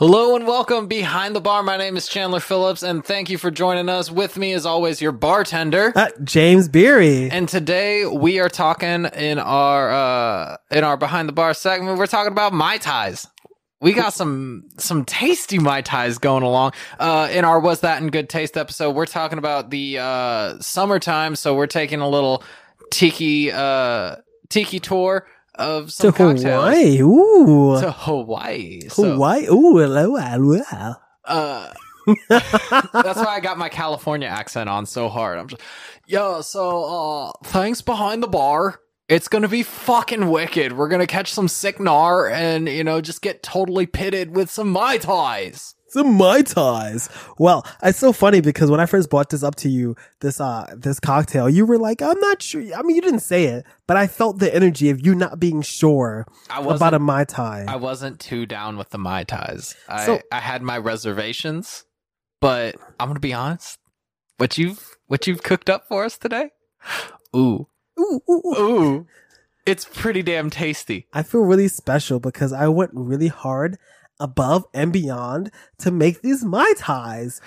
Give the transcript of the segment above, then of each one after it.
Hello and welcome behind the bar. My name is Chandler Phillips, and thank you for joining us. With me, as always, your bartender. Uh, James Beery. And today we are talking in our uh in our behind the bar segment. We're talking about mai tais. We got some some tasty mai tais going along. Uh, in our was that in good taste episode, we're talking about the uh summertime. So we're taking a little tiki uh tiki tour of some to cocktails Hawaii. Ooh. to Hawaii. So, Hawaii. Ooh, hello, hello. Uh, that's why I got my California accent on so hard. I'm just, yo, so, uh, thanks behind the bar. It's gonna be fucking wicked. We're gonna catch some sick gnar and, you know, just get totally pitted with some Mai Tais. Some Mai Tais. Well, it's so funny because when I first brought this up to you, this, uh, this cocktail, you were like, I'm not sure. I mean, you didn't say it, but I felt the energy of you not being sure I about a Mai Tai. I wasn't too down with the Mai Tais. I, So- I had my reservations, but I'm gonna be honest. What you've, what you've cooked up for us today? Ooh, ooh, ooh. Ooh. It's pretty damn tasty. I feel really special because I went really hard above and beyond to make these Mai Tais.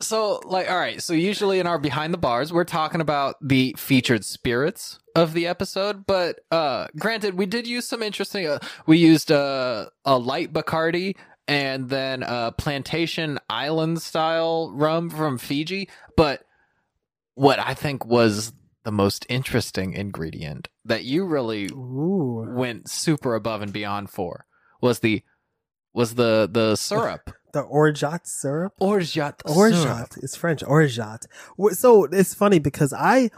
So, like, all right. So, usually in our behind the bars, we're talking about the featured spirits of the episode. But, uh, granted, we did use some interesting. Uh, we used uh, a light Bacardi and then a plantation island style rum from Fiji. But what I think was the most interesting ingredient that you really Ooh. went super above and beyond for was the was the the syrup. The orgeat syrup. Orgeat. syrup. Orgeat. It's French. Orgeat. So it's funny because I,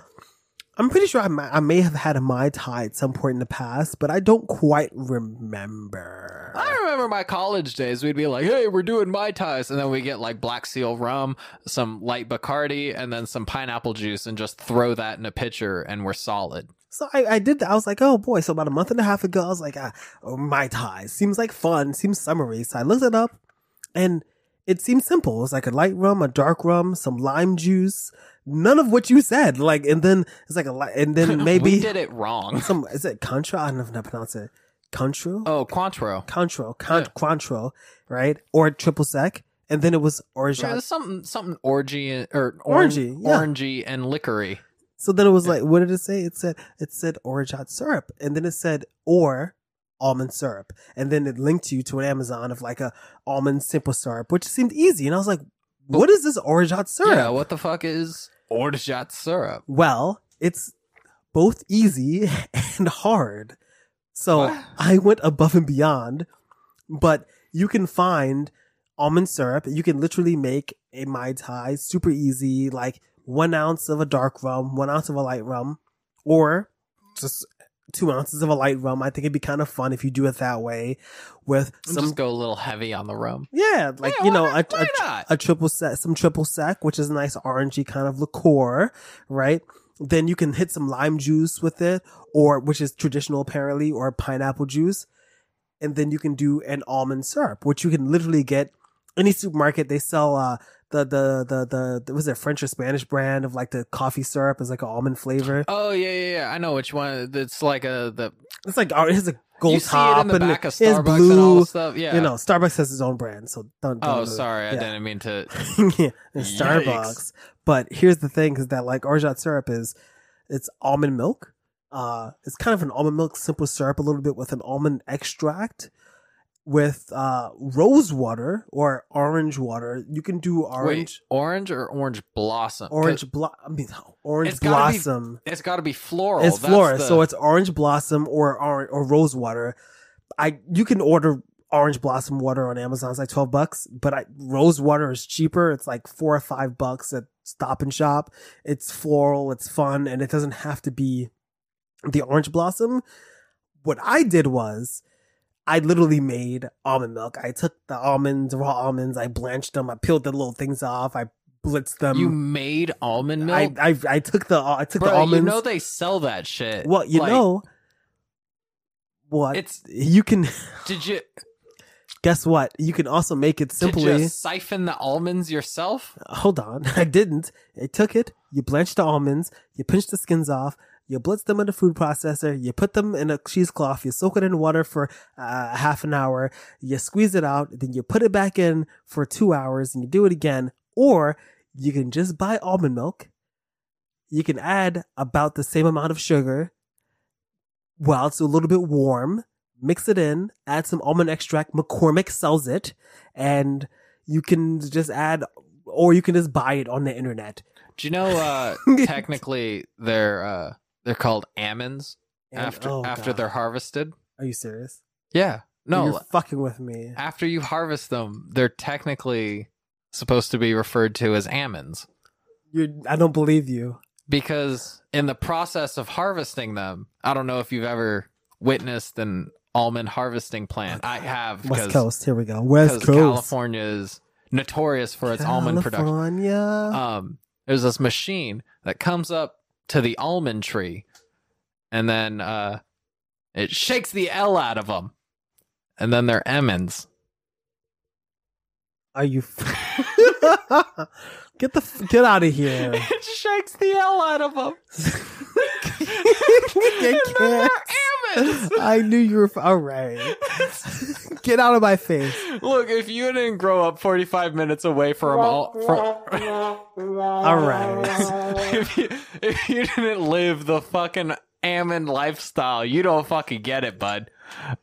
I'm pretty sure I, ma- I may have had a Mai Tai at some point in the past, but I don't quite remember. I remember my college days. We'd be like, "Hey, we're doing mai tais," and then we get like Black Seal rum, some light Bacardi, and then some pineapple juice, and just throw that in a pitcher, and we're solid. So I, I did that. I was like, oh boy. So about a month and a half ago, I was like, ah, oh, Mai Tai seems like fun, seems summery. So I looked it up and it seemed simple. It was like a light rum, a dark rum, some lime juice, none of what you said. Like, and then it's like a light, and then maybe we did it wrong. some, is it Contra? I don't know if I pronounce it. Contro? Oh, Cointreau. Contro, con- Yeah. Cointreau, right? Or triple sec. And then it was orgeat. There's something, something orgy or oran- Orangey, yeah. orangey and liquory. So then it was like, what did it say? It said, it said orgeat syrup. And then it said, or almond syrup. And then it linked you to an Amazon of like a almond simple syrup, which seemed easy. And I was like, what is this orgeat syrup? Yeah, what the fuck is orgeat syrup? Well, it's both easy and hard. So What? I went above and beyond, but you can find almond syrup. You can literally make a Mai Tai super easy, like one ounce of a dark rum, one ounce of a light rum, or just two ounces of a light rum. I think it'd be kind of fun if you do it that way with some, just go a little heavy on the rum. yeah, like, Yeah, you know, a, a, not? a triple sec, some triple sec, which is a nice orangey kind of liqueur, right? Then you can hit some lime juice with it, or which is traditional apparently, or pineapple juice. And then you can do an almond syrup, which you can literally get any supermarket. They sell, uh, the, the, the, the, the was it French or Spanish brand of like the coffee syrup is like an almond flavor. Oh yeah, yeah, yeah. I know which one. It's like a the It's like, oh, it has a gold you see top it in the and back of Starbucks blue. and all the stuff. Yeah. You know, Starbucks has its own brand, so don't. don't Oh, sorry, I didn't mean to. yeah, Starbucks. But here's the thing: is that like orgeat syrup is it's almond milk. Uh, it's kind of an almond milk simple syrup, a little bit with an almond extract, with uh rose water or orange water. You can do Wait, orange, orange or orange blossom, orange blo- I mean, orange It's gotta be blossom. It's got to be floral. it's floral, the- so it's orange blossom or orange or rose water. I you can order orange blossom water on Amazon. It's like twelve bucks, but I, rose water is cheaper. It's like four or five bucks at Stop and Shop. It's floral, it's fun, and it doesn't have to be the orange blossom. What I did was. I literally made almond milk. I took the almonds, raw almonds, I blanched them, I peeled the little things off, I blitzed them. you made almond milk. I I took the I took Bro, the almonds. you know they sell that shit. Well, you Like, know what? it's. you can Did you? guess what? You can also make it Did simply. you siphon the almonds yourself? Hold on, I didn't. I took it. You blanched the almonds. You pinched the skins off. You blitz them in a food processor, you put them in a cheesecloth, you soak it in water for uh, half an hour, you squeeze it out, then you put it back in for two hours and you do it again. Or you can just buy almond milk. You can add about the same amount of sugar while it's a little bit warm, mix it in, add some almond extract. McCormick sells it and you can just add, or you can just buy it on the internet. Do you know? Uh, technically, they're uh, they're called almonds And- after oh, after God. they're harvested. Are you serious? Yeah. No. You're fucking with me. after you harvest them, they're technically supposed to be referred to as almonds You're, I don't believe you. because in the process of harvesting them, I don't know if you've ever witnessed an almond harvesting plant. I have West Coast. Here we go. West Coast. California is notorious for its almond production. California. um there's this machine that comes up to the almond tree and then uh it shakes the L out of them and then they're emmons. Are you? get the f- get out of here. it shakes the L out of them. I can't. emmons. I knew you were. All right. Get out of my face. Look, if you didn't grow up 45 minutes away from all from All right. if you if you didn't live the fucking almond lifestyle, you don't fucking get it, bud.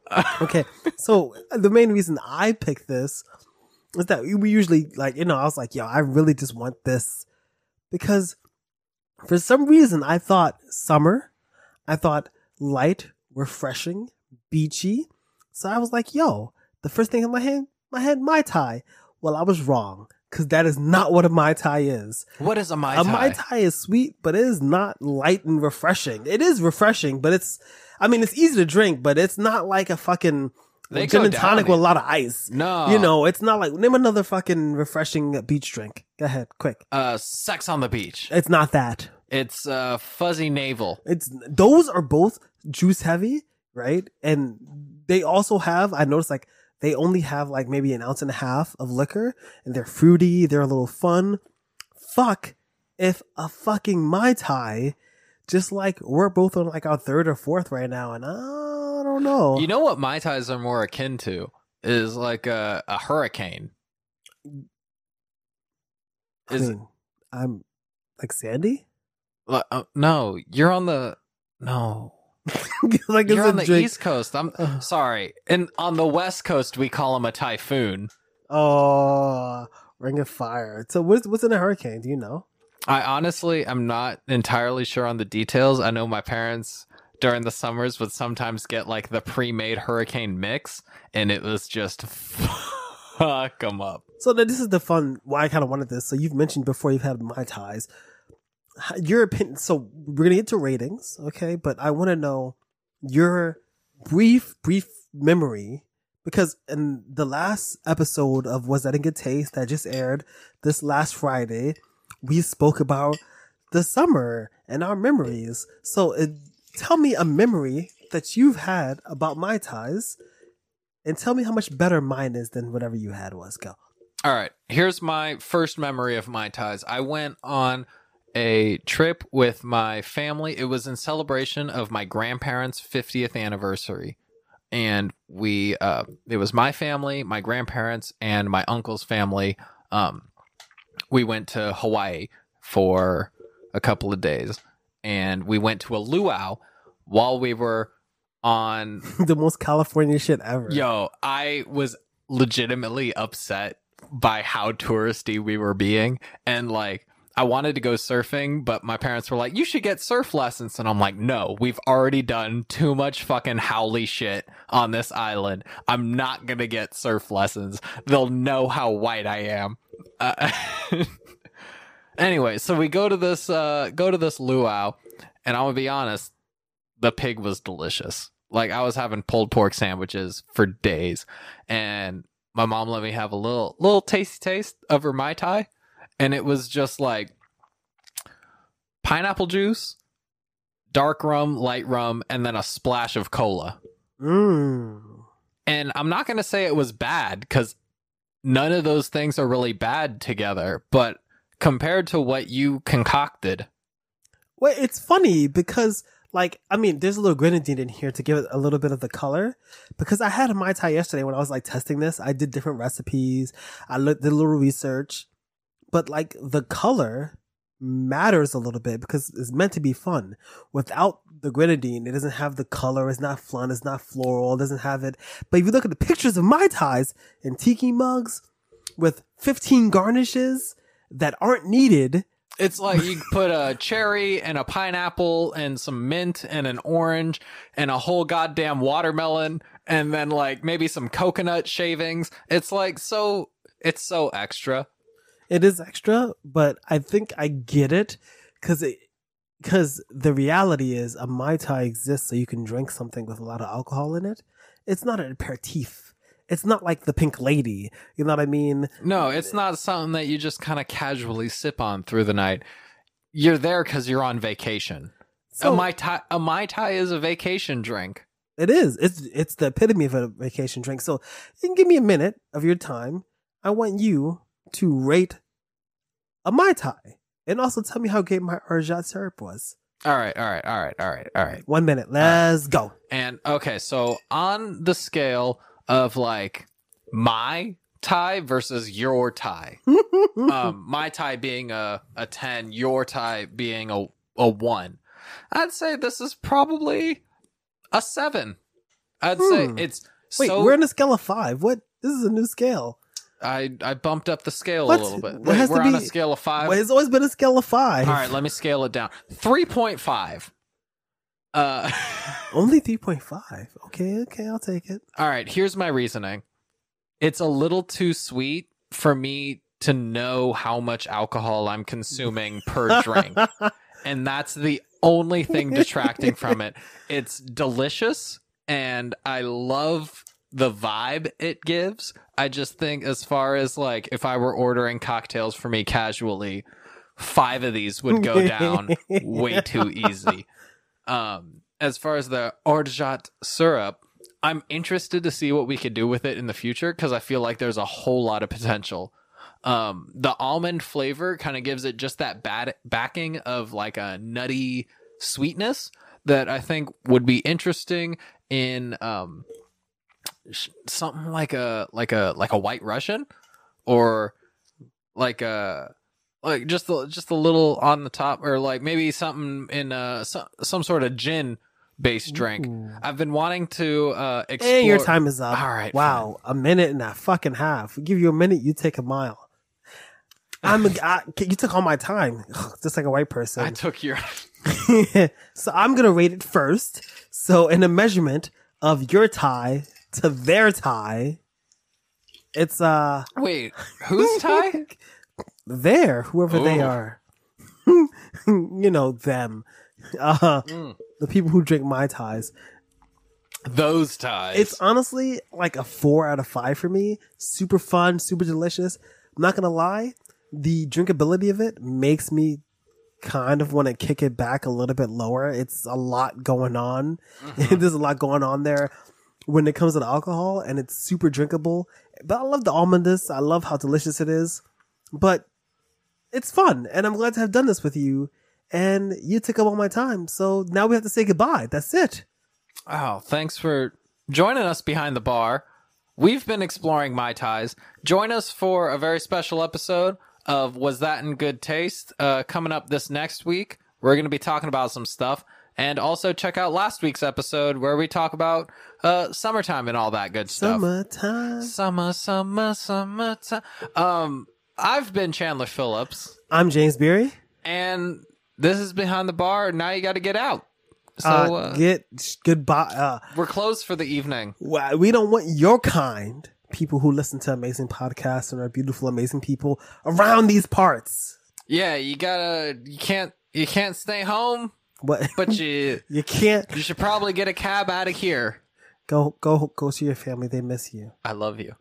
Okay. So the main reason I picked this is that we usually like you know I was like yo I really just want this because for some reason I thought summer, I thought light, refreshing, beachy. So I was like yo the first thing in my head my head mai tai. Well I was wrong because that is not what a mai tai is. What is a mai Tai? A mai tai is sweet, but it is not light and refreshing. It is refreshing, but it's, I mean, it's easy to drink, but it's not like a fucking They gin and tonic with a lot of ice. No. You know, it's not like, name another fucking refreshing beach drink. Go ahead, quick. uh sex on the beach. It's not that. It's uh fuzzy navel. It's, those are both juice heavy, right? And they also have, I noticed like, they only have like maybe an ounce and a half of liquor and they're fruity, they're a little fun. Fuck if a fucking Mai Tai, just like we're both on like our third or fourth right now, and I don't know. You know what mai tais are more akin to is like a, a hurricane. I Is mean, I'm like Sandy? uh, no, you're on the no. like You're on the drink. East Coast. I'm sorry. And on the West Coast, we call them a typhoon. Oh, ring of fire. So what's, what's in a hurricane? Do you know? I honestly, I'm not entirely sure on the details. I know my parents during the summers would sometimes get like the pre-made hurricane mix, and it was just fuck them up. So this is the fun why I kind of wanted this. So you've mentioned before you've had my ties. Your opinion. So we're gonna get to ratings, okay? But I want to know your brief, brief memory because in the last episode of Was That in Good Taste that just aired this last Friday, we spoke about the summer and our memories. So uh, tell me a memory that you've had about my ties, and tell me how much better mine is than whatever you had was. Go. All right, here's my first memory of my ties. I went on a trip with my family. It was in celebration of my grandparents' 50th anniversary. And we uh it was my family, my grandparents and my uncle's family. Um we went to Hawaii for a couple of days and we went to a luau while we were on the most California shit ever. Yo, I was legitimately upset by how touristy we were being. And like, I wanted to go surfing, but my parents were like, you should get surf lessons. And I'm like, no, we've already done too much fucking howly shit on this island. I'm not going to get surf lessons. They'll know how white I am. Uh, anyway, so we go to this, uh, go to this luau and I'm gonna be honest, the pig was delicious. Like I was having pulled pork sandwiches for days, and my mom let me have a little little tasty taste of her mai tai, and it was just like pineapple juice, dark rum, light rum, and then a splash of cola. Mm. And I'm not gonna say it was bad because none of those things are really bad together, but compared to what you concocted, Well, it's funny because, like, I mean, there's a little grenadine in here to give it a little bit of the color. Because I had a Mai Tai yesterday when I was like testing this. I did different recipes. I looked, did a little research. But like the color matters a little bit because it's meant to be fun. Without the grenadine, it doesn't have the color. It's not fun. It's not floral. It doesn't have it. But if you look at the pictures of my ties in tiki mugs with 15 garnishes that aren't needed, It's like you put a cherry and a pineapple and some mint and an orange and a whole goddamn watermelon and then like maybe some coconut shavings. It's like so it's so extra. It is extra, but I think I get it because it because the reality is a mai tai exists so you can drink something with a lot of alcohol in it. It's not an aperitif. It's not like the Pink Lady. You know what I mean? No, it's not something that you just kind of casually sip on through the night. You're there because you're on vacation. So a mai tai, a mai tai is a vacation drink. it is. It's it's the epitome of a vacation drink. So you can give me a minute of your time. I want you to rate a mai tai and also tell me how great my orgeat syrup was. All right, all right, all right, all right, all right. One minute. Let's go. And okay, so on the scale of like my tie versus your tie, um, my tie being a, a 10, your tie being a, a 1, I'd say this is probably a 7. I'd Hmm. say it's Wait, so. we're on a scale of five. What? This is a new scale. I, I bumped up the scale What? a little bit. It Wait, we're on a scale of 5. Well, it's always been a scale of five. All right, let me scale it down. 3.5. Uh, Only 3.5. Okay, okay, I'll take it. All right, here's my reasoning. It's a little too sweet for me to know how much alcohol I'm consuming per drink. And that's the only thing detracting from it. It's delicious and I love the vibe it gives. I just think as far as like if I were ordering cocktails for me casually, five of these would go down way too easy. Um, as far as the orgeat syrup, I'm interested to see what we could do with it in the future because I feel like there's a whole lot of potential. Um, the almond flavor kind of gives it just that bad backing of like a nutty sweetness that I think would be interesting in um something like a like a like a white Russian or like a like just a, just a little on the top or like maybe something in uh some, some sort of gin based drink. Ooh. I've been wanting to uh explore Hey, your time is up. All right, Wow, a minute and a fucking half. We give you a minute, you take a mile. I'm. A, I, you took all my time, just like a white person. I took your so I'm gonna rate it first. So in a measurement of your tie to their tie, it's uh Wait, whose tie? there, whoever they are. you know them. Uh, Mm. the people who drink my ties. Those ties. It's honestly like a four out of five for me. Super fun, super delicious. I'm not gonna lie, the drinkability of it makes me kind of want to kick it back a little bit lower. It's a lot going on. There's a lot going on there when it comes to alcohol, and it's super drinkable. But I love the almondness. I love how delicious it is. But it's fun, and I'm glad to have done this with you. And you took up all my time, so now we have to say goodbye. That's it. Oh, thanks for joining us behind the bar. We've been exploring Mai Tais. Join us for a very special episode of Was That in Good Taste? Uh, coming up this next week. We're going to be talking about some stuff. And also check out last week's episode where we talk about uh, summertime and all that good stuff. Summertime. Summer, summer, summertime. Um, I've been Chandler Phillips, I'm James Beery. and this is Behind the Bar. Now you got to get out. So uh, uh, get goodbye. Uh, we're closed for the evening. we don't want your kind people who listen to amazing podcasts and are beautiful, amazing people around these parts. Yeah, you gotta. You can't. You can't stay home, What? but you. you can't You should probably get a cab out of here. go go go see your family. They miss you. I love you.